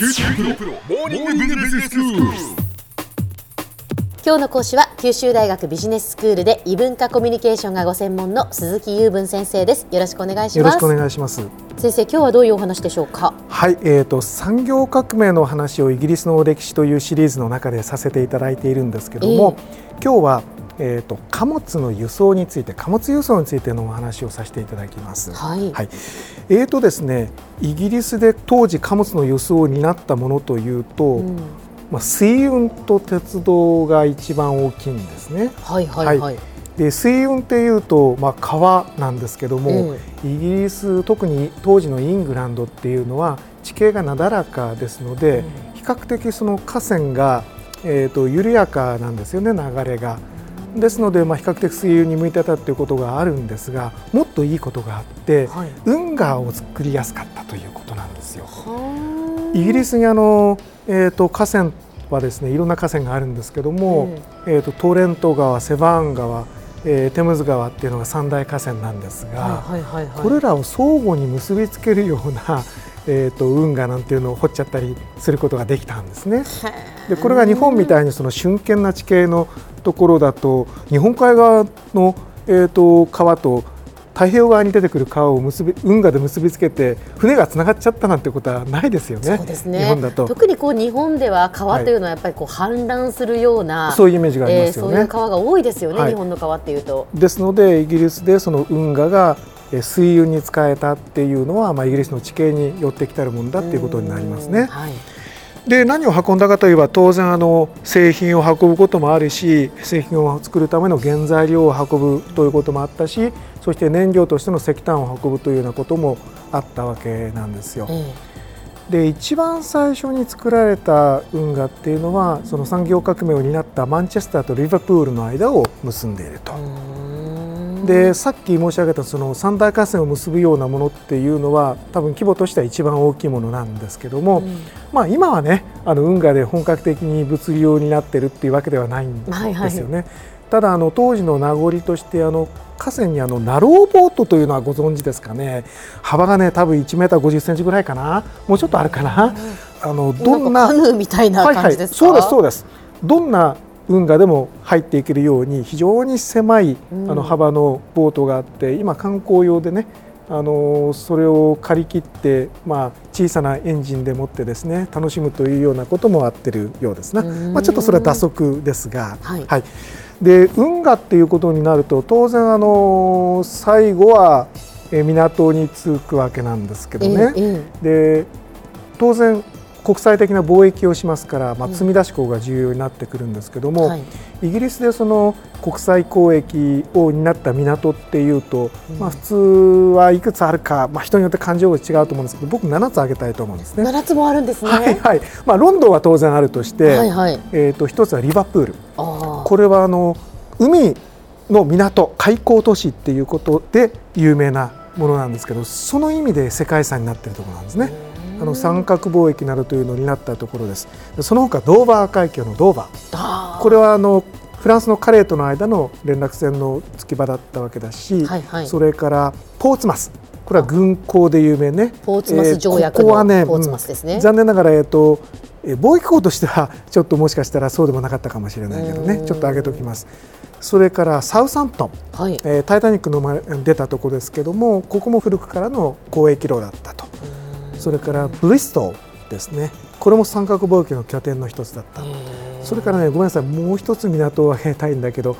九州大学モーニングビジネススクール。今日の講師は九州大学ビジネススクールで異文化コミュニケーションがご専門の鈴木雄文先生ですよろしくお願いしますよろしくお願いします。先生今日はどういうお話でしょうか？はい、えーと産業革命の話をイギリスの歴史というシリーズの中でさせていただいているんですけども、今日はえーと貨物の輸送について貨物輸送についてのお話をさせていただきます。はいはい、えーとですねイギリスで当時貨物の輸送を担ったものというと、うん。まあ水運と鉄道が一番大きいんですね。はいはいはい、で水運っていうと、まあ、川なんですけども、イギリス特に当時のイングランドっていうのは地形がなだらかですので、比較的その河川が、えー、と緩やかなんですよね流れが。ですので、まあ、比較的水運に向いてたっていうことがあるんですがもっといいことがあって、はい。運河を作りやすかったということなんですよ。はイギリスにあの、えー、と河川はですねいろんな河川があるんですけども、えー、とトーレント川セバーン川、えーテムズ川っていうのが三大河川なんですが、これらを相互に結びつけるような、えー、と運河なんていうのを掘っちゃったりすることができたんですね。でこれが日本みたいにその瞬間な地形のところだと日本海側の、えー、と川と太平洋側に出てくる川を結び運河で結びつけて船がつながっちゃったなんてことはないですよね。そうですね日本だと特にこう日本では川というのはやっぱりこう氾濫するような、そういうイメージがありますよね。えーそういう川が多いですよね、はい日本の川っていうと。ですのでイギリスでその運河がえー水運に使えたっていうのは、まあ、イギリスの地形によってきたるものだっていうことになりますね。はいで何を運んだかといえば当然あの製品を運ぶこともあるし製品を作るための原材料を運ぶということもあったしそして燃料としての石炭を運ぶというようなこともあったわけなんですよ。えで一番最初に作られた運河っていうのはその産業革命を担ったマンチェスターとリバプールの間を結んでいると。でさっき申し上げたその三大河川を結ぶようなものっていうのは多分規模としては一番大きいものなんですけども、うん。まあ、今はねあの運河で本格的に物流になってるっていうわけではないんはいはいですよね。ただあの当時の名残としてあの河川にあのナローボートというのはご存知ですかね。幅がね多分1メーター50センチぐらいかな。もうちょっとあるかな、あのどんなカヌーみたいな感じですか、はいはい、そうですそうです。どんな運河でも入っていけるように非常に狭いうん。あの幅のボートがあって今観光用でねあのそれを借り切って、まあ、小さなエンジンでもってですね楽しむというようなこともあってるようですな、うん。まあ、ちょっとそれは打足ですが、はい。で運河っていうことになると当然あの最後はえ港に着くわけなんですけどね。ええ。で当然国際的な貿易をしますから、まあ、うん積み出し港が重要になってくるんですけども、はいイギリスでその国際交易を担った港っていうと、うんまあ、普通はいくつあるか、まあ、人によって感情が違うと思うんですけど僕7つ挙げたいと思うんですね。七つもあるんですね。はいはいまあ、ロンドンは当然あるとして、はいはい。えー、と一つはリバプール。これはあの海の港開港都市っていうことで有名なものなんですけどその意味で世界遺産になっているところなんですね。あの三角貿易などというのになったところです。でその他ドーバー海峡のドーバー。これはあのフランスのカレーとの間の連絡船の突き場だったわけだし、はいはい。それからポーツマス。これは軍港で有名ね。ポーツマス条約えーここはねのポーツマスですね。うん。残念ながら、えーとえー貿易港としてはちょっともしかしたらそうでもなかったかもしれないけどうん。ねちょっと上げておきます。それからサウサンプトン、はい。えータイタニックの前出たところですけどもここも古くからの交易路だったとそれからブリストルですね。これも三角貿易の拠点の一つだった。それからねごめんなさい。もう一つ港を挙げたいんだけど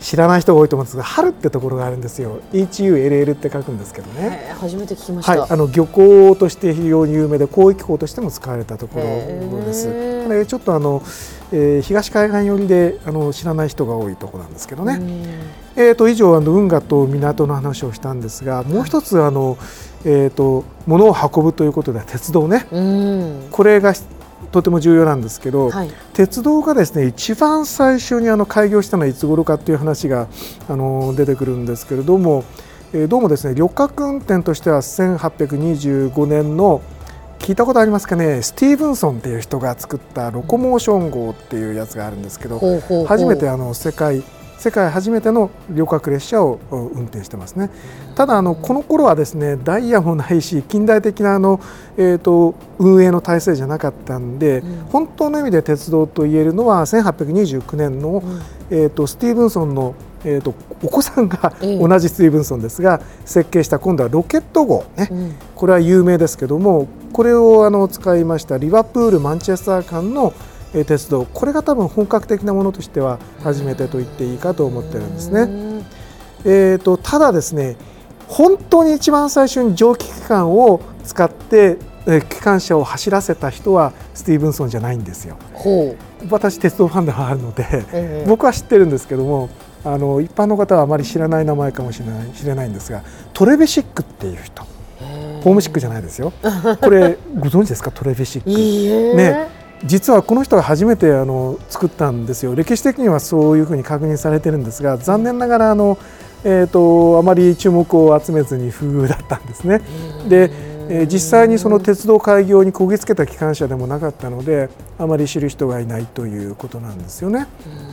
知らない人が多いと思うんですが春ってところがあるんですよ HULL って書くんですけどね、えー初めて聞きました。はい、あの漁港として非常に有名で交易港としても使われたところです。へーこれちょっとあの、えー東海岸寄りであの知らない人が多いところなんですけどね。えー、と以上あの運河と港の話をしたんですがもう一つあの、えー、と物を運ぶということでは鉄道ね。これがとても重要なんですけど、はい。鉄道がですね一番最初にあの開業したのはいつ頃かっていう話があの出てくるんですけれども、えーどうもですね旅客運転としては1825年の聞いたことありますかねスティーブンソンっていう人が作ったロコモーション号っていうやつがあるんですけど初めてあの世界世界初めての旅客列車を運転してますね。ただあのこの頃はですねダイヤもないし近代的なあの、えーと、運営の体制じゃなかったんで、うん、本当の意味で鉄道と言えるのは1829年の、うん、えーと、スティーブンソンのえーと、お子さんが同じスティーブンソンですが、設計した今度はロケット号ね、うん、これは有名ですけどもこれをあの使いましたリバプールマンチェスター間の鉄道これが多分本格的なものとしては初めてと言っていいかと思ってるんですね。えーと、ただですね本当に一番最初に蒸気機関を使って機関車を走らせた人はスティーブンソンじゃないんですよ。私鉄道ファンではあるので、えー、僕は知ってるんですけどもあの一般の方はあまり知らない名前かもしれない知れないんですがトレベシックっていう人。ホームシックじゃないですよ。これご存知ですか？トレベシック。ね実はこの人が初めてあの作ったんですよ歴史的にはそういうふうに確認されてるんですが残念ながらあの、えーと、あまり注目を集めずに不遇だったんですね。で、えー、実際にその鉄道開業にこぎつけた機関車でもなかったのであまり知る人がいないということなんですよね。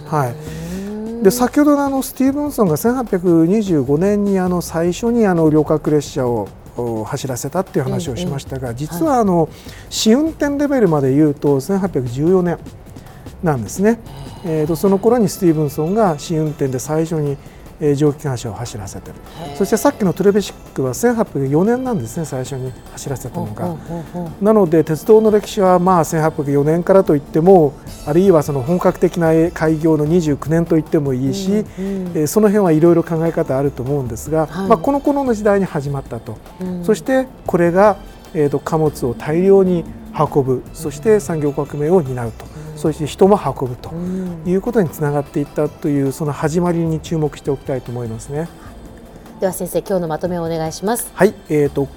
はい、で先ほどのあのスティーブンソンが1825年にあの最初にあの旅客列車を走らせたっていう話をしましたが、実はあの試運転レベルまで言うと1814年なんですね。えー、とその頃にスティーブンソンが試運転で最初に蒸気機関車を走らせてる。そしてさっきのトレベシックは1804年なんですね最初に走らせたのが。なので鉄道の歴史はまあ1804年からといってもあるいはその本格的な開業の29年といってもいいし、うんうん、その辺はいろいろ考え方あると思うんですが、はい、まあ、この頃の時代に始まったと、うん、そしてこれが、えー、と貨物を大量に運ぶそして産業革命を担うと。そして人も運ぶということにつながっていったというその始まりに注目しておきたいと思いますね。では先生今日のまとめをお願いします。はい、えっ、ー、と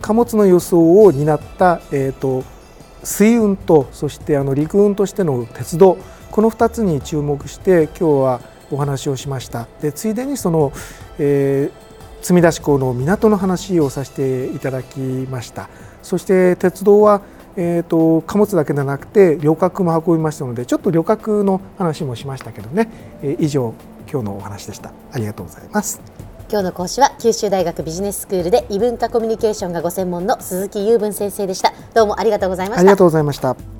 貨物の輸送を担ったえっ、ー、と水運とそしてあの陸運としての鉄道この2つに注目して今日はお話をしました。でついでにその、えー、積み出し港の港の話をさせていただきました。そして鉄道はえーと、貨物だけではなくて旅客も運びましたのでちょっと旅客の話もしましたけどね、えー、以上今日のお話でした。ありがとうございます。今日の講師は九州大学ビジネススクールで異文化コミュニケーションがご専門の鈴木雄文先生でした。どうもありがとうございました。ありがとうございました